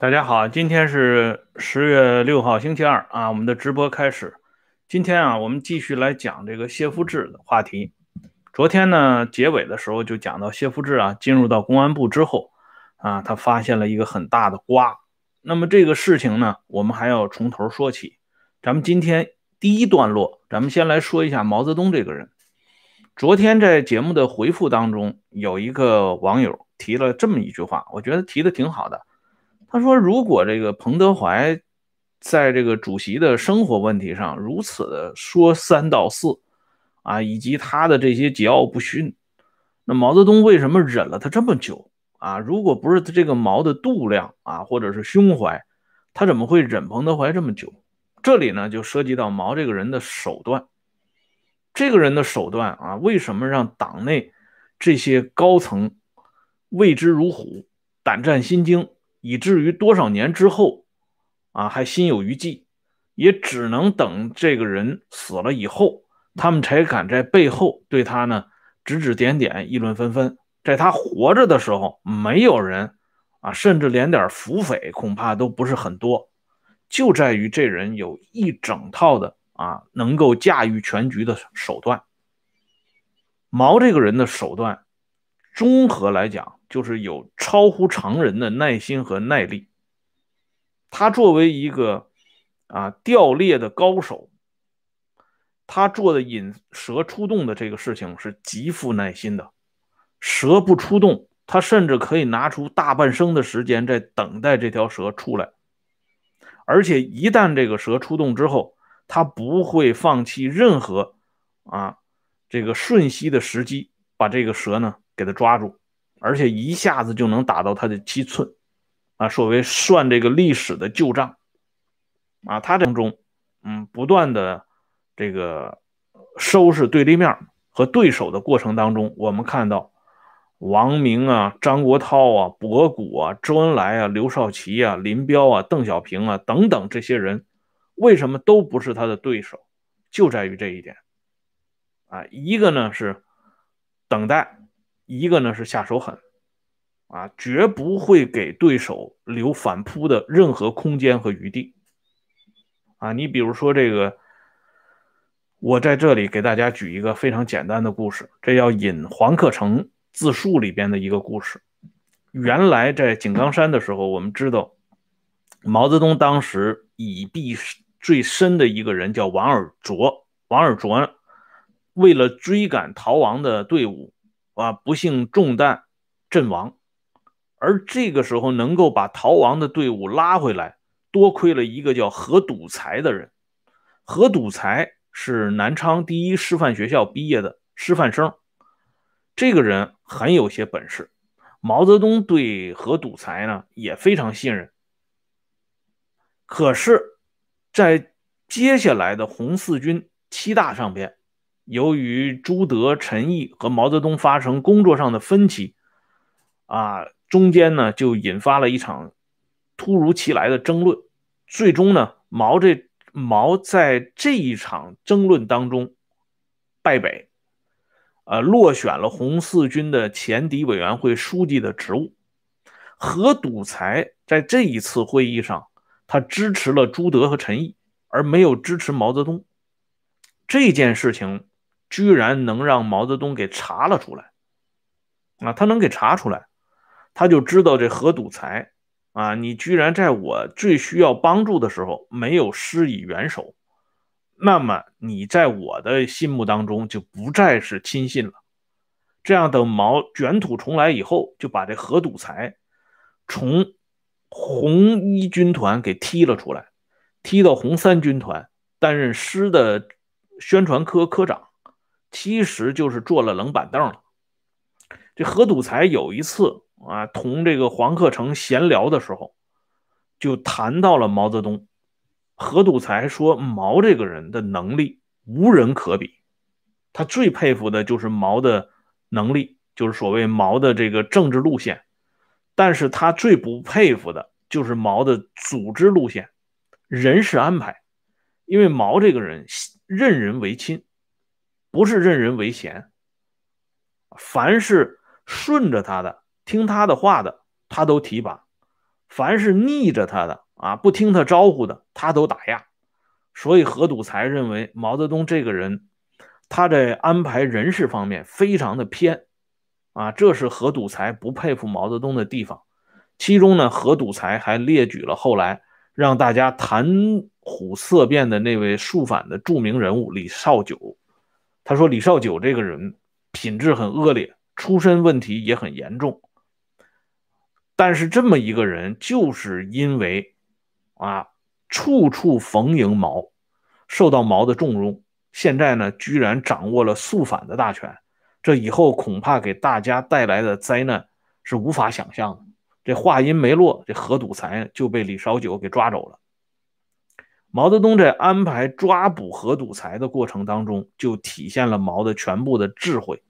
大家好，今天是十月六号，星期二啊，我们的直播开始。今天啊，我们继续来讲这个谢富治的话题。昨天呢，结尾的时候就讲到谢富治啊，进入到公安部之后啊，他发现了一个很大的瓜。那么这个事情呢，我们还要从头说起。咱们今天第一段落，咱们先来说一下毛泽东这个人。昨天在节目的回复当中，有一个网友提了这么一句话，我觉得提的挺好的。他说：“如果这个彭德怀在这个主席的生活问题上如此的说三道四，啊，以及他的这些桀骜不驯，那毛泽东为什么忍了他这么久啊？如果不是他这个毛的度量啊，或者是胸怀，他怎么会忍彭德怀这么久？这里呢，就涉及到毛这个人的手段。这个人的手段啊，为什么让党内这些高层畏之如虎，胆战心惊？”以至于多少年之后，啊，还心有余悸，也只能等这个人死了以后，他们才敢在背后对他呢指指点点、议论纷纷。在他活着的时候，没有人啊，甚至连点腹诽恐怕都不是很多。就在于这人有一整套的啊，能够驾驭全局的手段。毛这个人的手段，综合来讲。就是有超乎常人的耐心和耐力。他作为一个啊钓猎的高手，他做的引蛇出洞的这个事情是极富耐心的。蛇不出洞，他甚至可以拿出大半生的时间在等待这条蛇出来。而且一旦这个蛇出洞之后，他不会放弃任何啊这个瞬息的时机，把这个蛇呢给他抓住。而且一下子就能打到他的七寸，啊，所谓算这个历史的旧账，啊，他当中，嗯，不断的这个收拾对立面和对手的过程当中，我们看到王明啊、张国焘啊、博古啊、周恩来啊、刘少奇啊、林彪啊、邓小平啊等等这些人，为什么都不是他的对手？就在于这一点，啊，一个呢是等待。一个呢是下手狠，啊，绝不会给对手留反扑的任何空间和余地，啊，你比如说这个，我在这里给大家举一个非常简单的故事，这要引黄克诚自述里边的一个故事。原来在井冈山的时候，我们知道毛泽东当时隐蔽最深的一个人叫王尔琢，王尔琢为了追赶逃亡的队伍。啊！不幸中弹阵亡，而这个时候能够把逃亡的队伍拉回来，多亏了一个叫何笃才的人。何笃才是南昌第一师范学校毕业的师范生，这个人很有些本事。毛泽东对何笃才呢也非常信任。可是，在接下来的红四军七大上边。由于朱德、陈毅和毛泽东发生工作上的分歧，啊，中间呢就引发了一场突如其来的争论。最终呢，毛这毛在这一场争论当中败北，呃，落选了红四军的前敌委员会书记的职务。何笃才在这一次会议上，他支持了朱德和陈毅，而没有支持毛泽东。这件事情。居然能让毛泽东给查了出来，啊，他能给查出来，他就知道这何笃才啊，你居然在我最需要帮助的时候没有施以援手，那么你在我的心目当中就不再是亲信了。这样等毛卷土重来以后，就把这何笃才从红一军团给踢了出来，踢到红三军团担任师的宣传科科长。其实就是坐了冷板凳了。这何笃才有一次啊，同这个黄克诚闲聊的时候，就谈到了毛泽东。何笃才说：“毛这个人的能力无人可比，他最佩服的就是毛的能力，就是所谓毛的这个政治路线。但是他最不佩服的就是毛的组织路线、人事安排，因为毛这个人任人唯亲。”不是任人唯贤，凡是顺着他的、听他的话的，他都提拔；凡是逆着他的啊，不听他招呼的，他都打压。所以何笃才认为毛泽东这个人，他在安排人事方面非常的偏啊，这是何笃才不佩服毛泽东的地方。其中呢，何笃才还列举了后来让大家谈虎色变的那位肃反的著名人物李少九。他说李少九这个人品质很恶劣，出身问题也很严重。但是这么一个人，就是因为啊处处逢迎毛，受到毛的重用，现在呢居然掌握了肃反的大权。这以后恐怕给大家带来的灾难是无法想象的。这话音没落，这何笃才就被李少九给抓走了。毛泽东在安排抓捕何笃才的过程当中，就体现了毛的全部的智慧。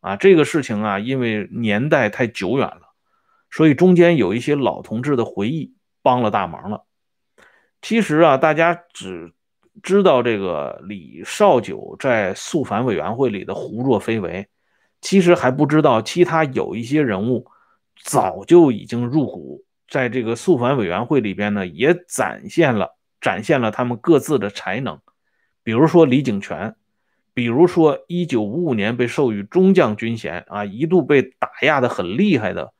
啊，这个事情啊，因为年代太久远了，所以中间有一些老同志的回忆帮了大忙了。其实啊，大家只知道这个李少九在肃反委员会里的胡作非为，其实还不知道其他有一些人物。早就已经入股，在这个肃反委员会里边呢，也展现了展现了他们各自的才能。比如说李景泉，比如说一九五五年被授予中将军衔啊，一度被打压的很厉害的，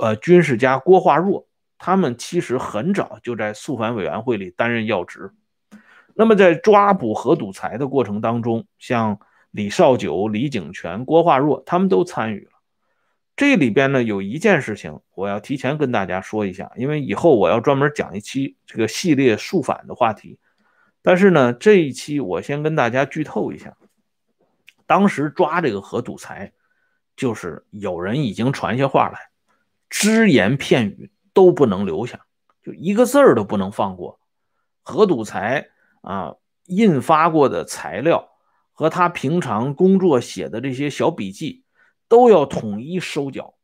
呃，军事家郭化若，他们其实很早就在肃反委员会里担任要职。那么在抓捕何笃才的过程当中，像李少九、李景泉、郭化若，他们都参与了。这里边呢有一件事情，我要提前跟大家说一下，因为以后我要专门讲一期这个系列肃反的话题。但是呢，这一期我先跟大家剧透一下，当时抓这个何笃才，就是有人已经传下话来，只言片语都不能留下，就一个字儿都不能放过。何笃才啊，印发过的材料和他平常工作写的这些小笔记。都要统一收缴，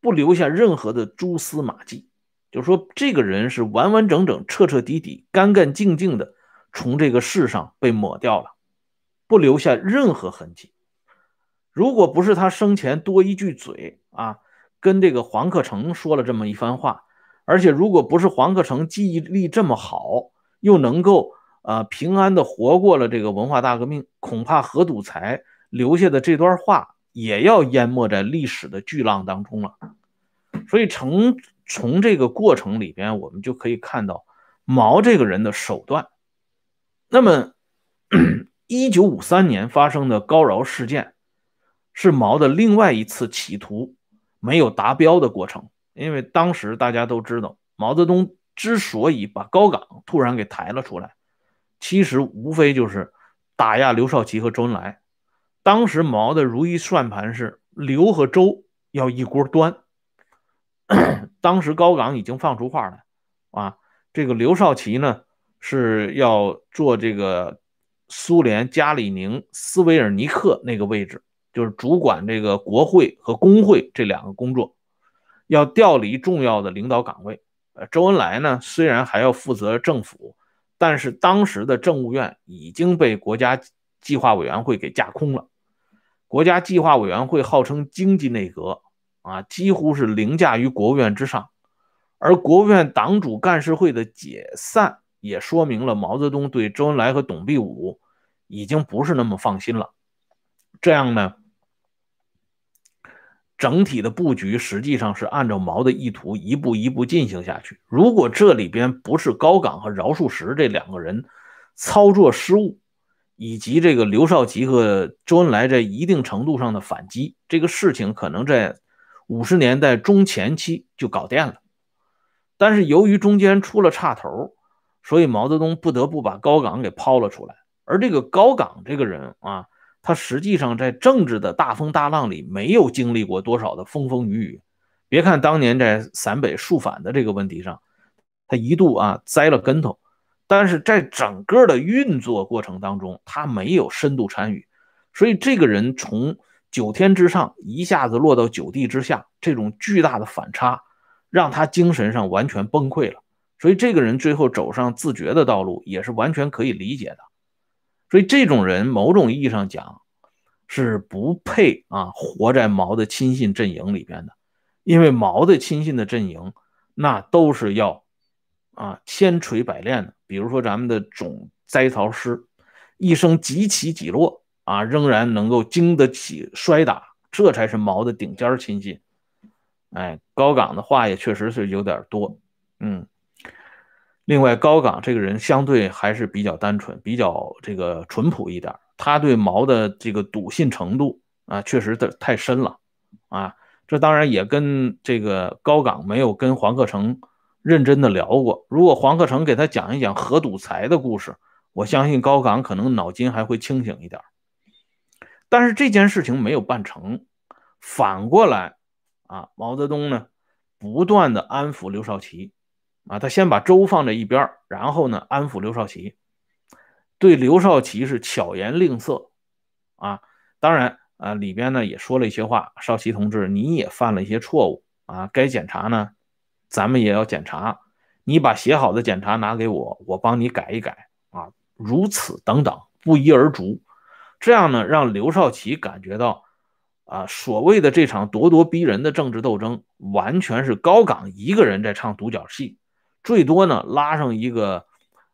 不留下任何的蛛丝马迹。就说这个人是完完整整、彻彻底底、干干净净的从这个世上被抹掉了，不留下任何痕迹。如果不是他生前多一句嘴啊，跟这个黄克诚说了这么一番话，而且如果不是黄克诚记忆力这么好，又能够呃平安的活过了这个文化大革命，恐怕何笃才留下的这段话。也要淹没在历史的巨浪当中了，所以从从这个过程里边，我们就可以看到毛这个人的手段。那么，一九五三年发生的高饶事件，是毛的另外一次企图没有达标的过程。因为当时大家都知道，毛泽东之所以把高岗突然给抬了出来，其实无非就是打压刘少奇和周恩来。当时毛的如意算盘是刘和周要一锅端。当时高岗已经放出话来，啊，这个刘少奇呢是要做这个苏联加里宁斯维尔尼克那个位置，就是主管这个国会和工会这两个工作，要调离重要的领导岗位。呃，周恩来呢虽然还要负责政府，但是当时的政务院已经被国家计划委员会给架空了。国家计划委员会号称经济内阁啊，几乎是凌驾于国务院之上。而国务院党组干事会的解散，也说明了毛泽东对周恩来和董必武已经不是那么放心了。这样呢，整体的布局实际上是按照毛的意图一步一步进行下去。如果这里边不是高岗和饶漱石这两个人操作失误，以及这个刘少奇和周恩来在一定程度上的反击，这个事情可能在五十年代中前期就搞定了。但是由于中间出了岔头，所以毛泽东不得不把高岗给抛了出来。而这个高岗这个人啊，他实际上在政治的大风大浪里没有经历过多少的风风雨雨。别看当年在陕北肃反的这个问题上，他一度啊栽了跟头。但是在整个的运作过程当中，他没有深度参与，所以这个人从九天之上一下子落到九地之下，这种巨大的反差，让他精神上完全崩溃了。所以这个人最后走上自觉的道路，也是完全可以理解的。所以这种人，某种意义上讲，是不配啊活在毛的亲信阵营里边的。因为毛的亲信的阵营，那都是要啊千锤百炼的。比如说咱们的总摘桃师，一生几起几落啊，仍然能够经得起摔打，这才是毛的顶尖亲信。哎，高岗的话也确实是有点多，嗯。另外，高岗这个人相对还是比较单纯，比较这个淳朴一点。他对毛的这个笃信程度啊，确实的太深了啊。这当然也跟这个高岗没有跟黄克诚认真的聊过。如果黄克诚给他讲一讲何赌才的故事，我相信高岗可能脑筋还会清醒一点。但是这件事情没有办成，反过来啊，毛泽东呢不断的安抚刘少奇。啊，他先把粥放在一边然后呢，安抚刘少奇，对刘少奇是巧言令色，啊，当然啊，里边呢也说了一些话，少奇同志，你也犯了一些错误啊，该检查呢，咱们也要检查，你把写好的检查拿给我，我帮你改一改啊，如此等等，不一而足，这样呢，让刘少奇感觉到，啊，所谓的这场咄咄逼人的政治斗争，完全是高岗一个人在唱独角戏。最多呢，拉上一个，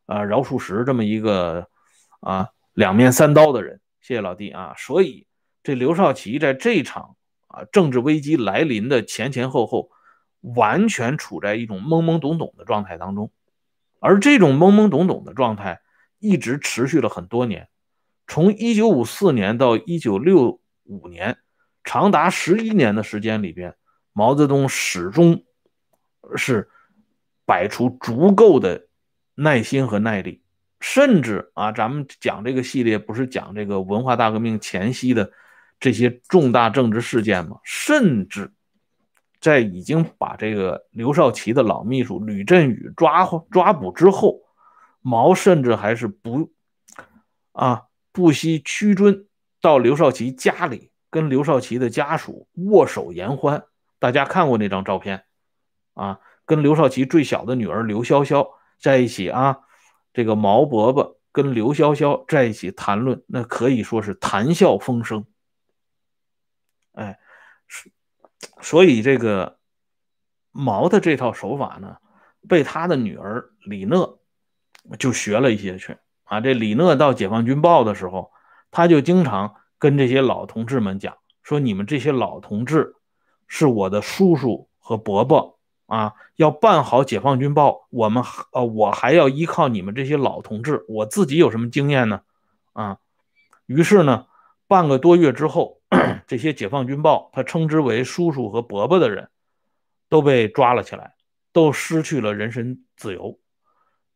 呃，饶漱石这么一个，啊，两面三刀的人。谢谢老弟啊。所以这刘少奇在这场啊政治危机来临的前前后后，完全处在一种懵懵懂懂的状态当中，而这种懵懵懂懂的状态一直持续了很多年，从一九五四年到一九六五年，长达十一年的时间里边，毛泽东始终是。摆出足够的耐心和耐力，甚至啊，咱们讲这个系列不是讲这个文化大革命前夕的这些重大政治事件吗？甚至在已经把这个刘少奇的老秘书吕振宇抓抓捕之后，毛甚至还是不啊不惜屈尊到刘少奇家里，跟刘少奇的家属握手言欢。大家看过那张照片啊？跟刘少奇最小的女儿刘潇潇在一起啊，这个毛伯伯跟刘潇潇在一起谈论，那可以说是谈笑风生。哎，所以这个毛的这套手法呢，被他的女儿李讷就学了一些去啊。这李讷到解放军报的时候，他就经常跟这些老同志们讲说：“你们这些老同志是我的叔叔和伯伯。”啊，要办好解放军报，我们呃，我还要依靠你们这些老同志，我自己有什么经验呢？啊，于是呢，半个多月之后，这些解放军报他称之为叔叔和伯伯的人，都被抓了起来，都失去了人身自由。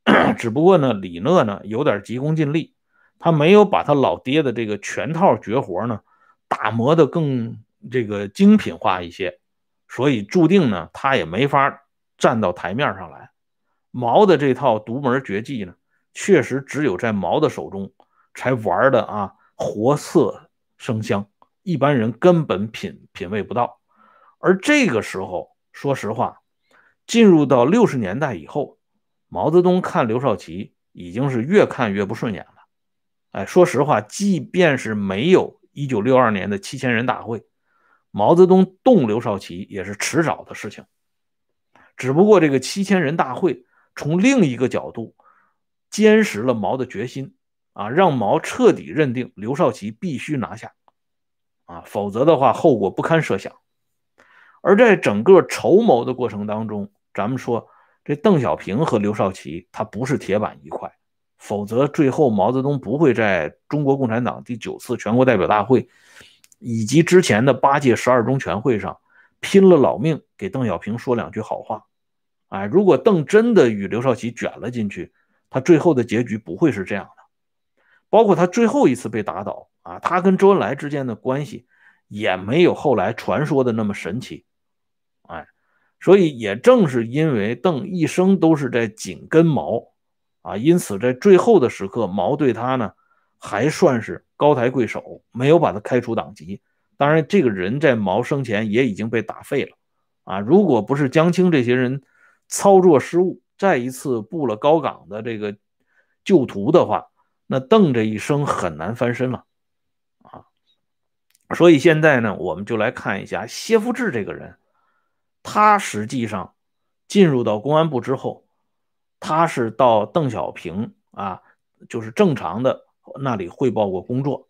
只不过呢，李讷呢有点急功近利，他没有把他老爹的这个全套绝活呢打磨的更这个精品化一些。所以注定呢，他也没法站到台面上来。毛的这套独门绝技呢，确实只有在毛的手中才玩的啊，活色生香，一般人根本品品味不到。而这个时候，说实话，进入到六十年代以后，毛泽东看刘少奇已经是越看越不顺眼了。哎，说实话，即便是没有一九六二年的七千人大会。毛泽东动刘少奇也是迟早的事情，只不过这个七千人大会从另一个角度坚实了毛的决心啊，让毛彻底认定刘少奇必须拿下啊，否则的话后果不堪设想。而在整个筹谋的过程当中，咱们说这邓小平和刘少奇他不是铁板一块，否则最后毛泽东不会在中国共产党第九次全国代表大会。以及之前的八届十二中全会上，拼了老命给邓小平说两句好话，哎，如果邓真的与刘少奇卷了进去，他最后的结局不会是这样。包括他最后一次被打倒啊，他跟周恩来之间的关系也没有后来传说的那么神奇，哎，所以也正是因为邓一生都是在紧跟毛啊，因此在最后的时刻，毛对他呢。还算是高抬贵手，没有把他开除党籍。当然，这个人在毛生前也已经被打废了啊！如果不是江青这些人操作失误，再一次布了高岗的这个旧图的话，那邓这一生很难翻身了啊！所以现在呢，我们就来看一下谢富治这个人他实际上进入到公安部之后，他是到邓小平啊，就是正常的那里汇报过工作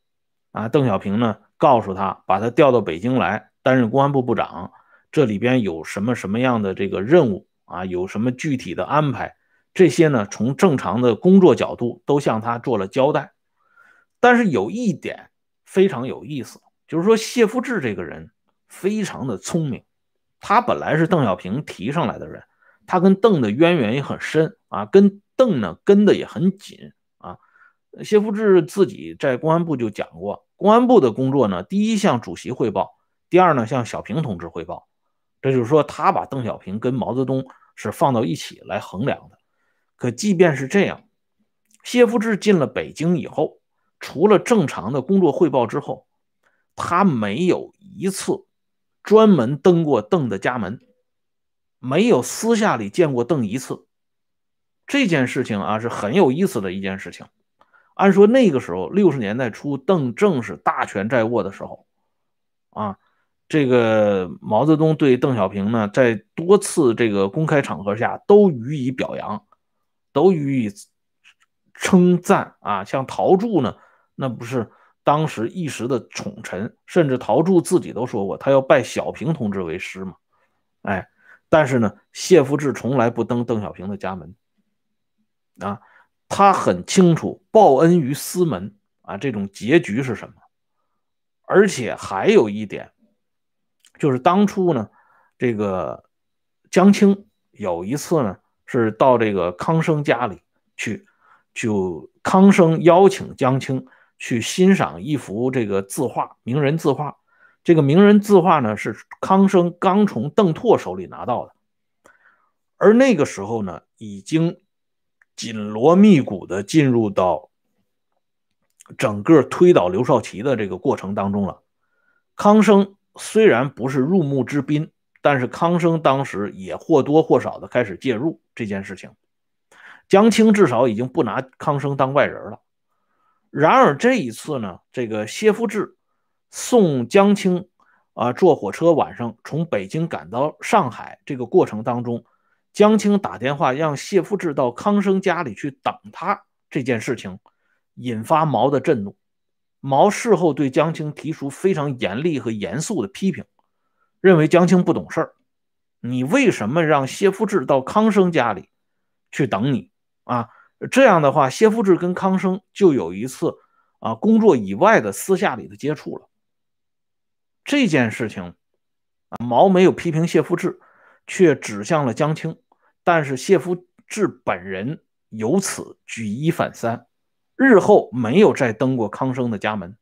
啊。邓小平呢告诉他，把他调到北京来担任公安部部长，这里边有什么什么样的这个任务啊，有什么具体的安排，这些呢从正常的工作角度都向他做了交代。但是有一点非常有意思，就是说谢富治这个人非常的聪明，他本来是邓小平提上来的人，他跟邓的渊源也很深啊，跟邓呢跟的也很紧啊。谢富治自己在公安部就讲过，公安部的工作呢，第一向主席汇报，第二呢向小平同志汇报，这就是说他把邓小平跟毛泽东是放到一起来衡量的。可即便是这样，谢富治进了北京以后。除了正常的工作汇报之后，他没有一次专门登过邓的家门，没有私下里见过邓一次。这件事情啊是很有意思的一件事情。按说那个时候六十年代初，邓正是大权在握的时候，啊，这个毛泽东对邓小平呢，在多次这个公开场合下都予以表扬，都予以称赞啊，像陶铸呢。那不是当时一时的宠臣，甚至陶铸自己都说过，他要拜小平同志为师嘛。哎，但是呢，谢富治从来不登邓小平的家门啊，他很清楚报恩于私门啊这种结局是什么。而且还有一点，就是当初呢，这个江青有一次呢，是到这个康生家里去，就康生邀请江青。去欣赏一幅这个字画，名人字画。这个名人字画呢，是康生刚从邓拓手里拿到的，而那个时候呢，已经紧锣密鼓的进入到整个推倒刘少奇的这个过程当中了。康生虽然不是入幕之宾，但是康生当时也或多或少的开始介入这件事情。江青至少已经不拿康生当外人了。然而这一次呢，这个谢富治送江青啊坐火车晚上从北京赶到上海这个过程当中，江青打电话让谢富治到康生家里去等他，这件事情引发毛的震怒。毛事后对江青提出非常严厉和严肃的批评，认为江青不懂事儿，你为什么让谢富治到康生家里去等你啊？这样的话，谢富治跟康生就有一次啊工作以外的私下里的接触了。这件事情啊，毛没有批评谢富治，却指向了江青。但是谢富治本人由此举一反三，日后没有再登过康生的家门。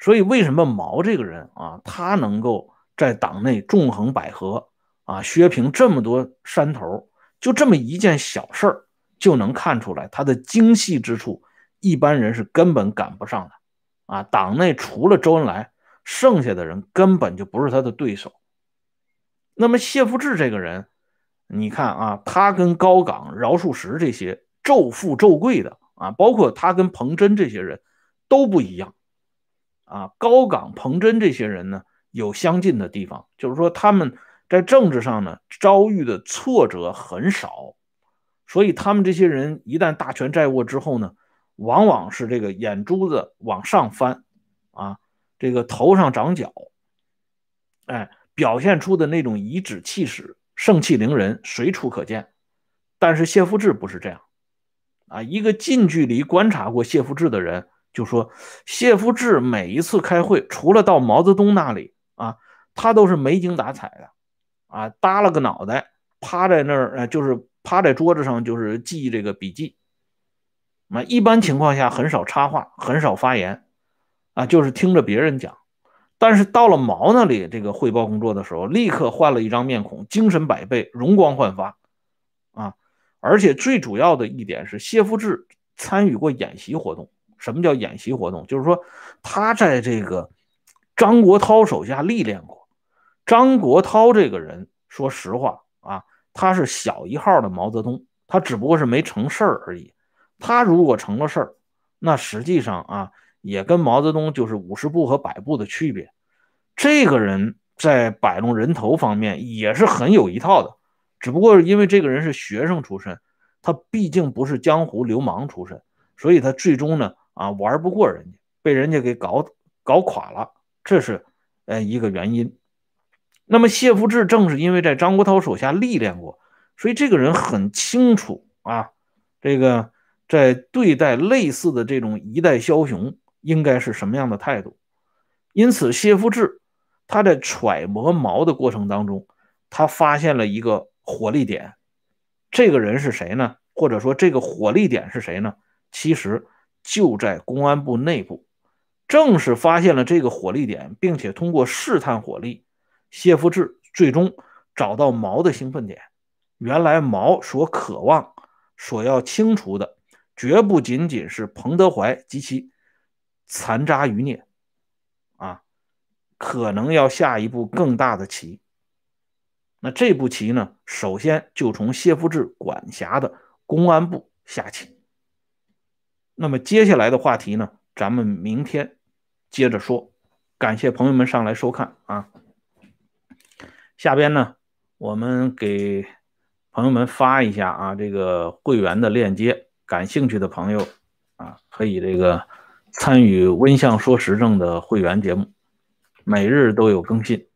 所以，为什么毛这个人啊，他能够在党内纵横捭阖啊，削平这么多山头，就这么一件小事儿？就能看出来他的精细之处，一般人是根本赶不上的。啊，党内除了周恩来，剩下的人根本就不是他的对手。那么谢富治这个人，你看啊，他跟高岗、饶漱石这些昼富昼贵的啊，包括他跟彭真这些人都不一样。啊，高岗、彭真这些人呢，有相近的地方，就是说他们在政治上呢遭遇的挫折很少。所以他们这些人一旦大权在握之后呢，往往是这个眼珠子往上翻，啊，这个头上长角，哎，表现出的那种颐指气使、盛气凌人，随处可见。但是谢富治不是这样，啊，一个近距离观察过谢富治的人就说，谢富治每一次开会，除了到毛泽东那里啊，他都是没精打采的，啊，耷拉个脑袋，趴在那儿，呃，就是。趴在桌子上就是记这个笔记，那一般情况下很少插话，很少发言，啊，就是听着别人讲。但是到了毛那里，这个汇报工作的时候，立刻换了一张面孔，精神百倍，容光焕发，啊！而且最主要的一点是，谢富治参与过演习活动。什么叫演习活动？就是说他在这个张国焘手下历练过。张国焘这个人，说实话啊。他是小一号的毛泽东，他只不过是没成事儿而已。他如果成了事儿，那实际上啊，也跟毛泽东就是五十步和百步的区别。这个人在摆弄人头方面也是很有一套的，只不过因为这个人是学生出身，他毕竟不是江湖流氓出身，所以他最终呢啊玩不过人家，被人家给搞搞垮了，这是呃一个原因。那么谢福志正是因为在张国焘手下历练过，所以这个人很清楚啊，这个在对待类似的这种一代枭雄应该是什么样的态度。因此，谢福志。他在揣摩毛的过程当中，他发现了一个火力点。这个人是谁呢？或者说这个火力点是谁呢？其实就在公安部内部。正是发现了这个火力点，并且通过试探火力，谢富志最终找到毛的兴奋点。原来毛所渴望、所要清除的，绝不仅仅是彭德怀及其残渣余孽。啊可能要下一步更大的棋，那这步棋呢？首先就从谢富治管辖的公安部下棋。那么接下来的话题呢？咱们明天接着说。感谢朋友们上来收看啊！下边呢，我们给朋友们发一下啊，这个会员的链接，感兴趣的朋友啊，可以这个参与温相说时政的会员节目。每日都有更新。